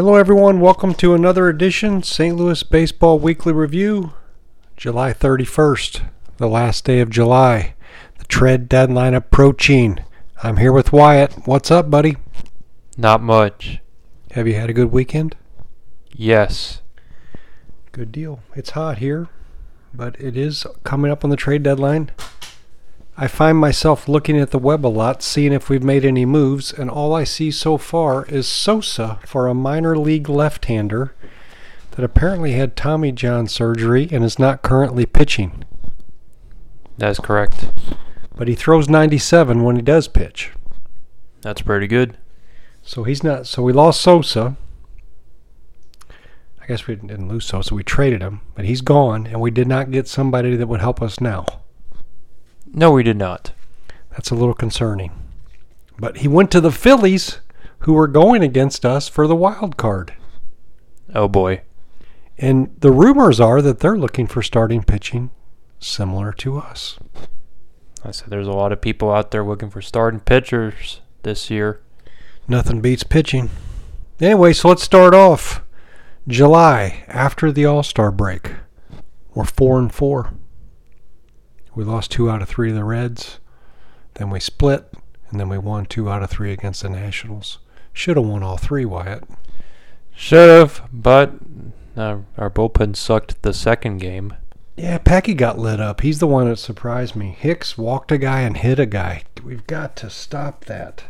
Hello, everyone. Welcome to another edition St. Louis Baseball Weekly Review, July 31st, the last day of July. The trade deadline approaching. I'm here with Wyatt. What's up, buddy? Not much. Have you had a good weekend? Yes. Good deal. It's hot here, but it is coming up on the trade deadline. I find myself looking at the web a lot, seeing if we've made any moves, and all I see so far is Sosa for a minor league left hander that apparently had Tommy John surgery and is not currently pitching. That's correct. But he throws 97 when he does pitch. That's pretty good. So he's not. So we lost Sosa. I guess we didn't lose Sosa. We traded him, but he's gone, and we did not get somebody that would help us now. No, we did not. That's a little concerning. But he went to the Phillies, who were going against us for the wild card. Oh boy. And the rumors are that they're looking for starting pitching similar to us. I said there's a lot of people out there looking for starting pitchers this year. Nothing beats pitching. Anyway, so let's start off. July after the All Star break. We're four and four. We lost two out of three to the Reds. Then we split, and then we won two out of three against the Nationals. Should have won all three, Wyatt. Should have, but uh, our bullpen sucked the second game. Yeah, Packy got lit up. He's the one that surprised me. Hicks walked a guy and hit a guy. We've got to stop that.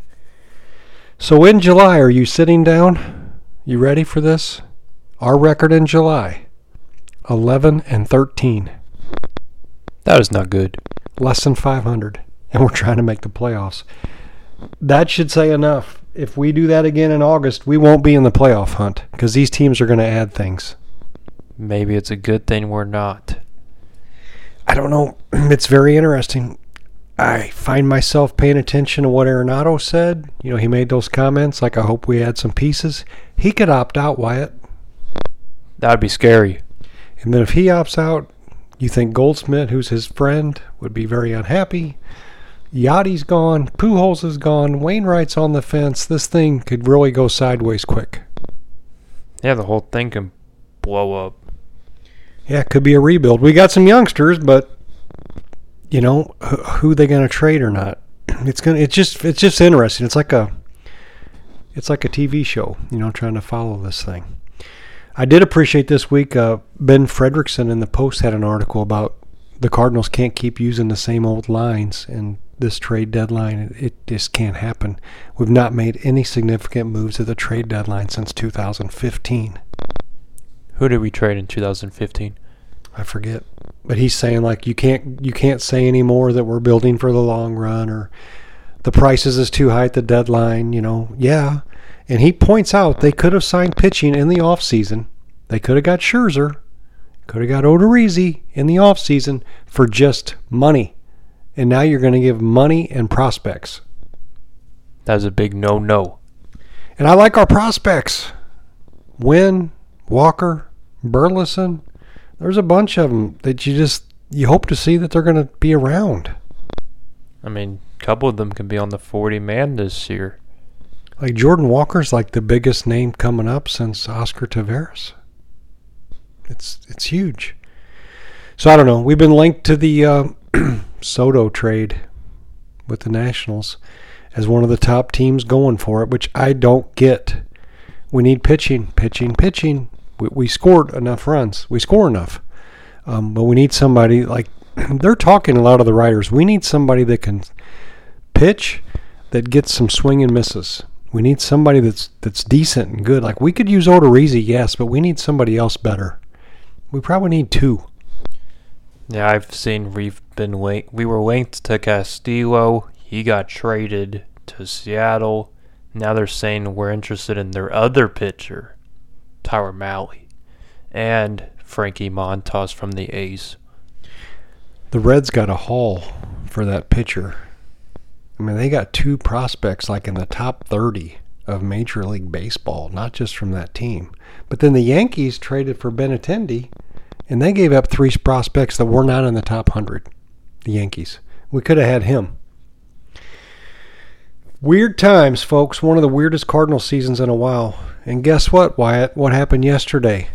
So in July, are you sitting down? You ready for this? Our record in July 11 and 13. That is not good. Less than 500. And we're trying to make the playoffs. That should say enough. If we do that again in August, we won't be in the playoff hunt because these teams are going to add things. Maybe it's a good thing we're not. I don't know. It's very interesting. I find myself paying attention to what Arenado said. You know, he made those comments like, I hope we add some pieces. He could opt out, Wyatt. That'd be scary. And then if he opts out, you think Goldschmidt, who's his friend, would be very unhappy. Yadi's gone. Pujols is gone. Wainwright's on the fence. This thing could really go sideways quick. Yeah, the whole thing can blow up. Yeah, it could be a rebuild. We got some youngsters, but you know who they going to trade or not. It's gonna. It's just. It's just interesting. It's like a. It's like a TV show. You know, trying to follow this thing. I did appreciate this week. Uh, ben Frederickson in the Post had an article about the Cardinals can't keep using the same old lines in this trade deadline. It, it just can't happen. We've not made any significant moves at the trade deadline since 2015. Who did we trade in 2015? I forget, but he's saying like you can't you can't say anymore that we're building for the long run or the prices is too high at the deadline. You know, yeah. And he points out they could have signed pitching in the offseason. They could have got Scherzer, could have got Odorizzi in the offseason for just money. And now you're going to give money and prospects. That's a big no no. And I like our prospects. Winn, Walker, Burleson. There's a bunch of them that you just you hope to see that they're going to be around. I mean, a couple of them can be on the 40 man this year. Like Jordan Walker's like the biggest name coming up since Oscar Taveras. It's it's huge. So I don't know. We've been linked to the uh, Soto trade with the Nationals as one of the top teams going for it, which I don't get. We need pitching, pitching, pitching. We, we scored enough runs. We score enough, um, but we need somebody like they're talking. A lot of the writers. We need somebody that can pitch, that gets some swing and misses. We need somebody that's that's decent and good. Like we could use Odorizzi, yes, but we need somebody else better. We probably need two. Yeah, I've seen we've been linked. We were linked to Castillo. He got traded to Seattle. Now they're saying we're interested in their other pitcher, Tyler Mahle, and Frankie Montas from the A's. The Reds got a haul for that pitcher. I mean, they got two prospects like in the top 30 of Major League Baseball, not just from that team. But then the Yankees traded for Benintendi, and they gave up three prospects that were not in the top 100. The Yankees. We could have had him. Weird times, folks. One of the weirdest Cardinal seasons in a while. And guess what, Wyatt? What happened yesterday?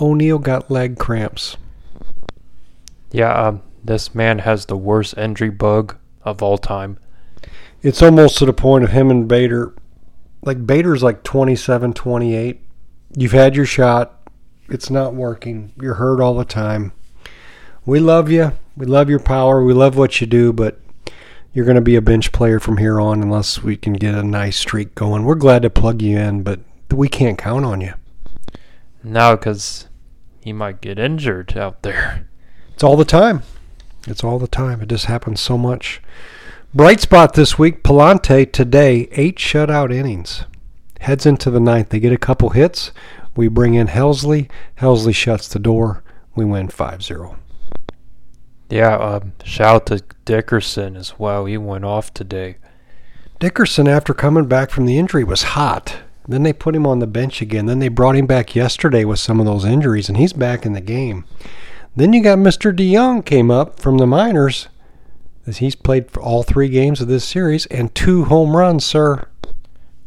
O'Neill got leg cramps. Yeah, um, this man has the worst injury bug of all time. It's almost to the point of him and Bader. Like, Bader's like 27, 28. You've had your shot. It's not working. You're hurt all the time. We love you. We love your power. We love what you do, but you're going to be a bench player from here on unless we can get a nice streak going. We're glad to plug you in, but we can't count on you. No, because he might get injured out there. It's all the time. It's all the time. It just happens so much. Bright spot this week Pallante today, eight shutout innings. Heads into the ninth. They get a couple hits. We bring in Helsley. Helsley shuts the door. We win 5 0. Yeah, um, shout out to Dickerson as well. He went off today. Dickerson, after coming back from the injury, was hot. Then they put him on the bench again. Then they brought him back yesterday with some of those injuries, and he's back in the game. Then you got Mr. DeJong came up from the minors. He's played for all three games of this series and two home runs, sir.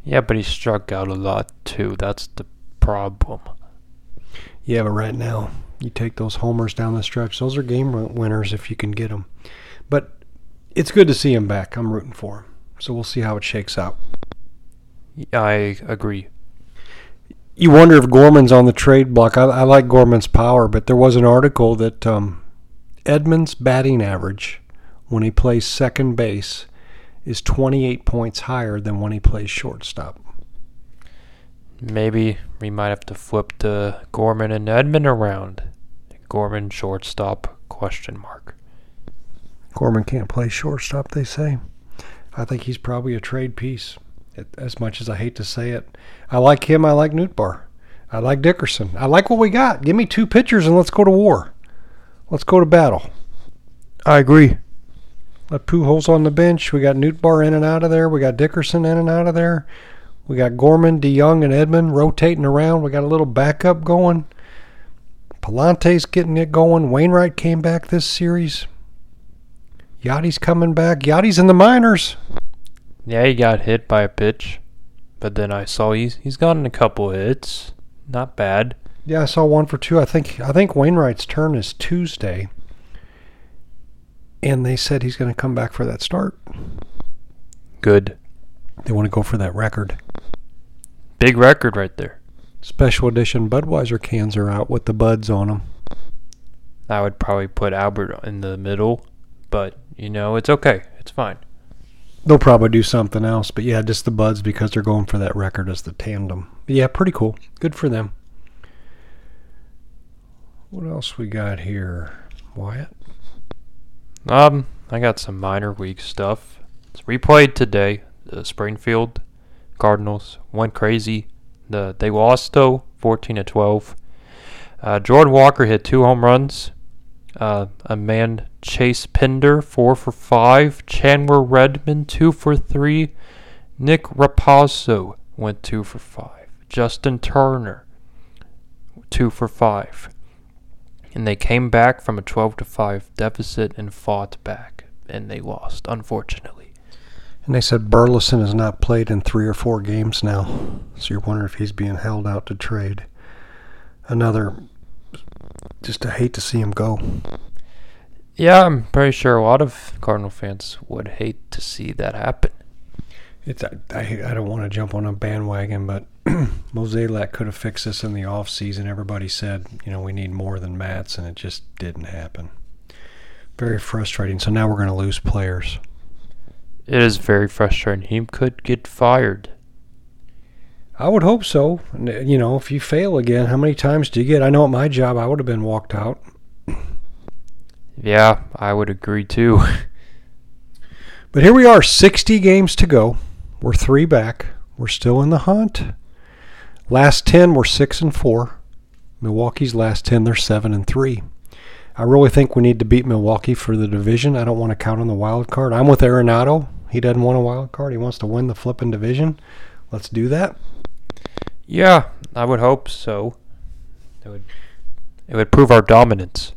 Yeah, but he struck out a lot too. That's the problem. Yeah, but right now you take those homers down the stretch. Those are game winners if you can get them. But it's good to see him back. I'm rooting for him. So we'll see how it shakes out. I agree. You wonder if Gorman's on the trade block. I, I like Gorman's power, but there was an article that um, Edman's batting average when he plays second base is 28 points higher than when he plays shortstop. Maybe we might have to flip the Gorman and Edman around. Gorman shortstop question mark. Gorman can't play shortstop, they say. I think he's probably a trade piece. As much as I hate to say it, I like him. I like Nootbaar. I like Dickerson. I like what we got. Give me two pitchers and let's go to war. Let's go to battle. I agree. Let Pujols on the bench. We got Nootbaar in and out of there. We got Dickerson in and out of there. We got Gorman, DeJong, and Edman rotating around. We got a little backup going. Pallante's getting it going. Wainwright came back this series. Yadi's coming back. Yadi's in the minors. Yeah, he got hit by a pitch, but then I saw he's he's gotten a couple hits. Not bad. Yeah, I saw one for two. I think I think Wainwright's turn is Tuesday, and they said he's going to come back for that start. Good. They want to go for that record. Big record right there. Special edition Budweiser cans are out with the buds on them. I would probably put Albert in the middle, but you know, it's okay. It's fine. They'll probably do something else, but yeah, just the buds because they're going for that record as the tandem. But yeah, pretty cool. Good for them. What else we got here, Wyatt? Um, I got some minor league stuff. It's replayed today. The Springfield Cardinals went crazy. The they lost though, 14 to 12. Uh, Jordan Walker hit two home runs. Uh, a man Chase Pinder four for five. Chandler Redmond two for three. Nick Raposo went two for five. Justin Toerner two for five. And they came back from a 12 to 5 deficit and fought back, and they lost, unfortunately. And they said Burleson has not played in three or four games now. So you're wondering if he's being held out to trade. Another, just I hate to see him go. Yeah, I'm pretty sure a lot of Cardinal fans would hate to see that happen. It's I, I, I don't want to jump on a bandwagon, but Mozeliak could have fixed this in the off season. Everybody said, you know, we need more than Matz, and it just didn't happen. Very frustrating. So now we're going to lose players. It is very frustrating. He could get fired. I would hope so. You know, if you fail again, how many times do you get? I know at my job, I would have been walked out. Yeah, I would agree too. but here we are, 60 games to go. We're three back. We're still in the hunt. Last 10, we're 6 and 4. Milwaukee's last 10, they're 7 and 3. I really think we need to beat Milwaukee for the division. I don't want to count on the wild card. I'm with Arenado. He doesn't want a wild card. He wants to win the flipping division. Let's do that. Yeah, I would hope so. It would it would prove our dominance.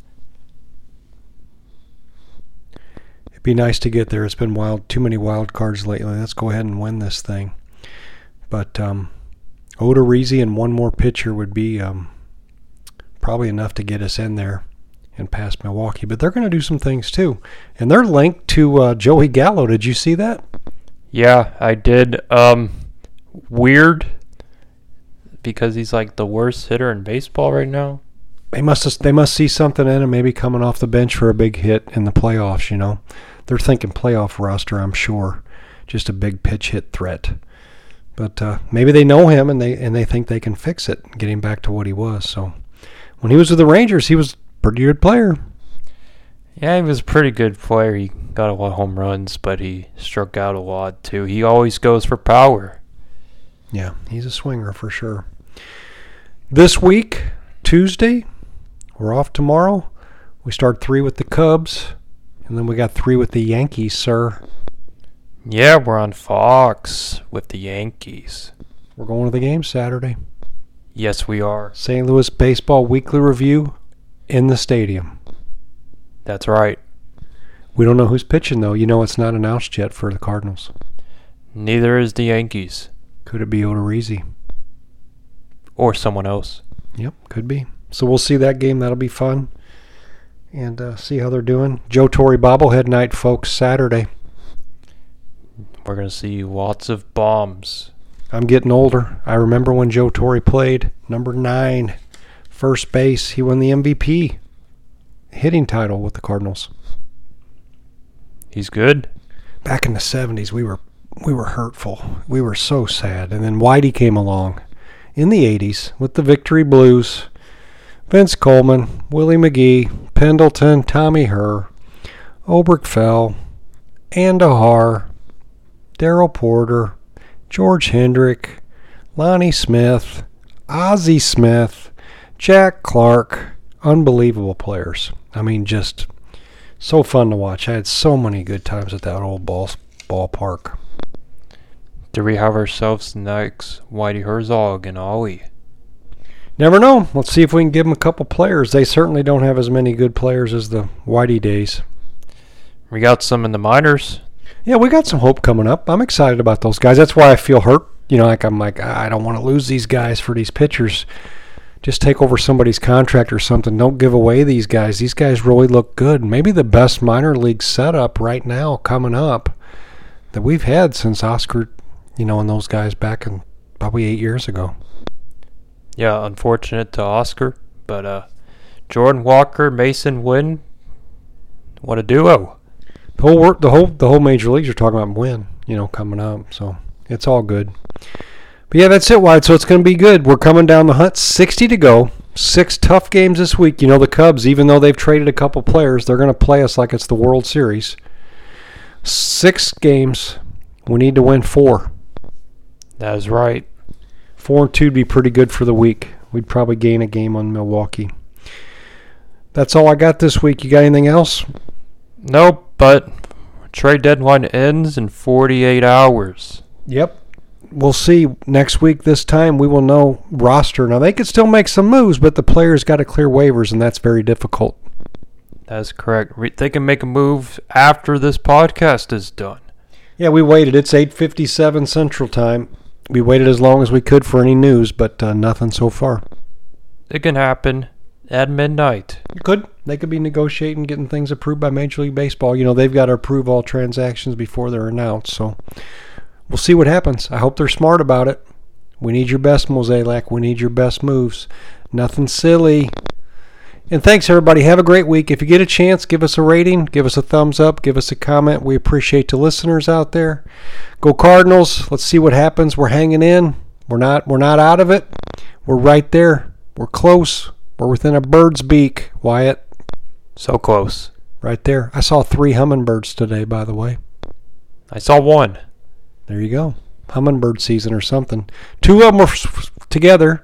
It'd be nice to get there. It's been wild, too many wild cards lately. Let's go ahead and win this thing. But um, Odorizzi and one more pitcher would be um, probably enough to get us in there and past Milwaukee. But they're going to do some things too, and they're linked to uh, Joey Gallo. Did you see that? Yeah, I did. Um, weird because he's like the worst hitter in baseball right now. They must they must see something in him. Maybe coming off the bench for a big hit in the playoffs. You know, they're thinking playoff roster. I'm sure, just a big pitch hit threat. But uh, maybe they know him and they and they think they can fix it, get him back to what he was. So when he was with the Rangers, he was pretty good player. Yeah, he was a pretty good player. He got a lot of home runs, but he struck out a lot too. He always goes for power. Yeah, he's a swinger for sure. This week, Tuesday, we're off tomorrow. We start three with the Cubs, and then we got three with the Yankees, sir. Yeah, we're on Fox with the Yankees. We're going to the game Saturday. Yes, we are. St. Louis Baseball Weekly Review in the stadium. That's right. We don't know who's pitching, though. You know, it's not announced yet for the Cardinals. Neither is the Yankees. Could it be Odorizzi? Or someone else. Yep, could be. So we'll see that game. That'll be fun. And uh, see how they're doing. Joe Torre bobblehead night, folks, Saturday. We're going to see lots of bombs. I'm getting older. I remember when Joe Torre played number nine, first base. He won the MVP hitting title with the Cardinals. He's good. Back in the 70s, we were we were hurtful. We were so sad. And then Whitey came along in the 80s with the Victory Blues. Vince Coleman, Willie McGee, Pendleton, Tommy Herr, Oberkfell, Andujar, Darrell Porter, George Hendrick, Lonnie Smith, Ozzie Smith, Jack Clark. Unbelievable players. I mean, just so fun to watch. I had so many good times at that old ball ballpark. Do we have ourselves next Whitey Herzog and Ollie? Never know. Let's see if we can give them a couple players. They certainly don't have as many good players as the Whitey days. We got some in the minors. Yeah, we got some hope coming up. I'm excited about those guys. That's why I feel hurt. You know, like I'm like ah, I don't want to lose these guys for these pitchers. Just take over somebody's contract or something. Don't give away these guys. These guys really look good. Maybe the best minor league setup right now coming up that we've had since Oscar, you know, and those guys back in probably eight years ago. Yeah, unfortunate to Oscar, but uh, Jordan Walker, Masyn Winn, what a duo! The whole work, the whole the whole major leagues are talking about Winn, you know, coming up. So it's all good. But yeah, that's it, Wide. So it's going to be good. We're coming down the hunt. 60 to go. Six tough games this week. You know, the Cubs, even though they've traded a couple players, they're going to play us like it's the World Series. Six games. We need to win four. That is right. Four and two would be pretty good for the week. We'd probably gain a game on Milwaukee. That's all I got this week. You got anything else? Nope, but trade deadline ends in 48 hours. Yep. We'll see next week. This time we will know roster. Now they could still make some moves, but the players got to clear waivers, and that's very difficult. That's correct. They can make a move after this podcast is done. Yeah, we waited. It's 8:57 Central Time. We waited as long as we could for any news, but uh, nothing so far. It can happen at midnight. It could. They could be negotiating, getting things approved by Major League Baseball. You know, they've got to approve all transactions before they're announced. So we'll see what happens. I hope they're smart about it. We need your best, Mozeliak. We need your best moves. Nothing silly. And thanks, everybody. Have a great week. If you get a chance, give us a rating, give us a thumbs up, give us a comment. We appreciate the listeners out there. Go Cardinals. Let's see what happens. We're hanging in. We're not we're not out of it. We're right there. We're close. We're within a bird's beak, Wyatt. So close. Right there. I saw three hummingbirds today, by the way. I saw one. There you go. Hummingbird season or something. Two of them were f- together.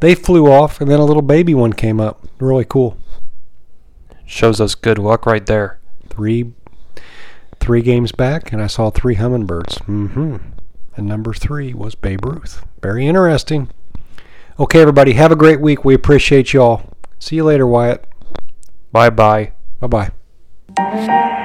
They flew off, and then a little baby one came up. Really cool. Shows us good luck right there. Three three games back, and I saw three hummingbirds. Mm-hmm. And number three was Babe Ruth. Very interesting. Okay, everybody, have a great week. We appreciate y'all. See you later, Wyatt. Bye bye. Bye bye.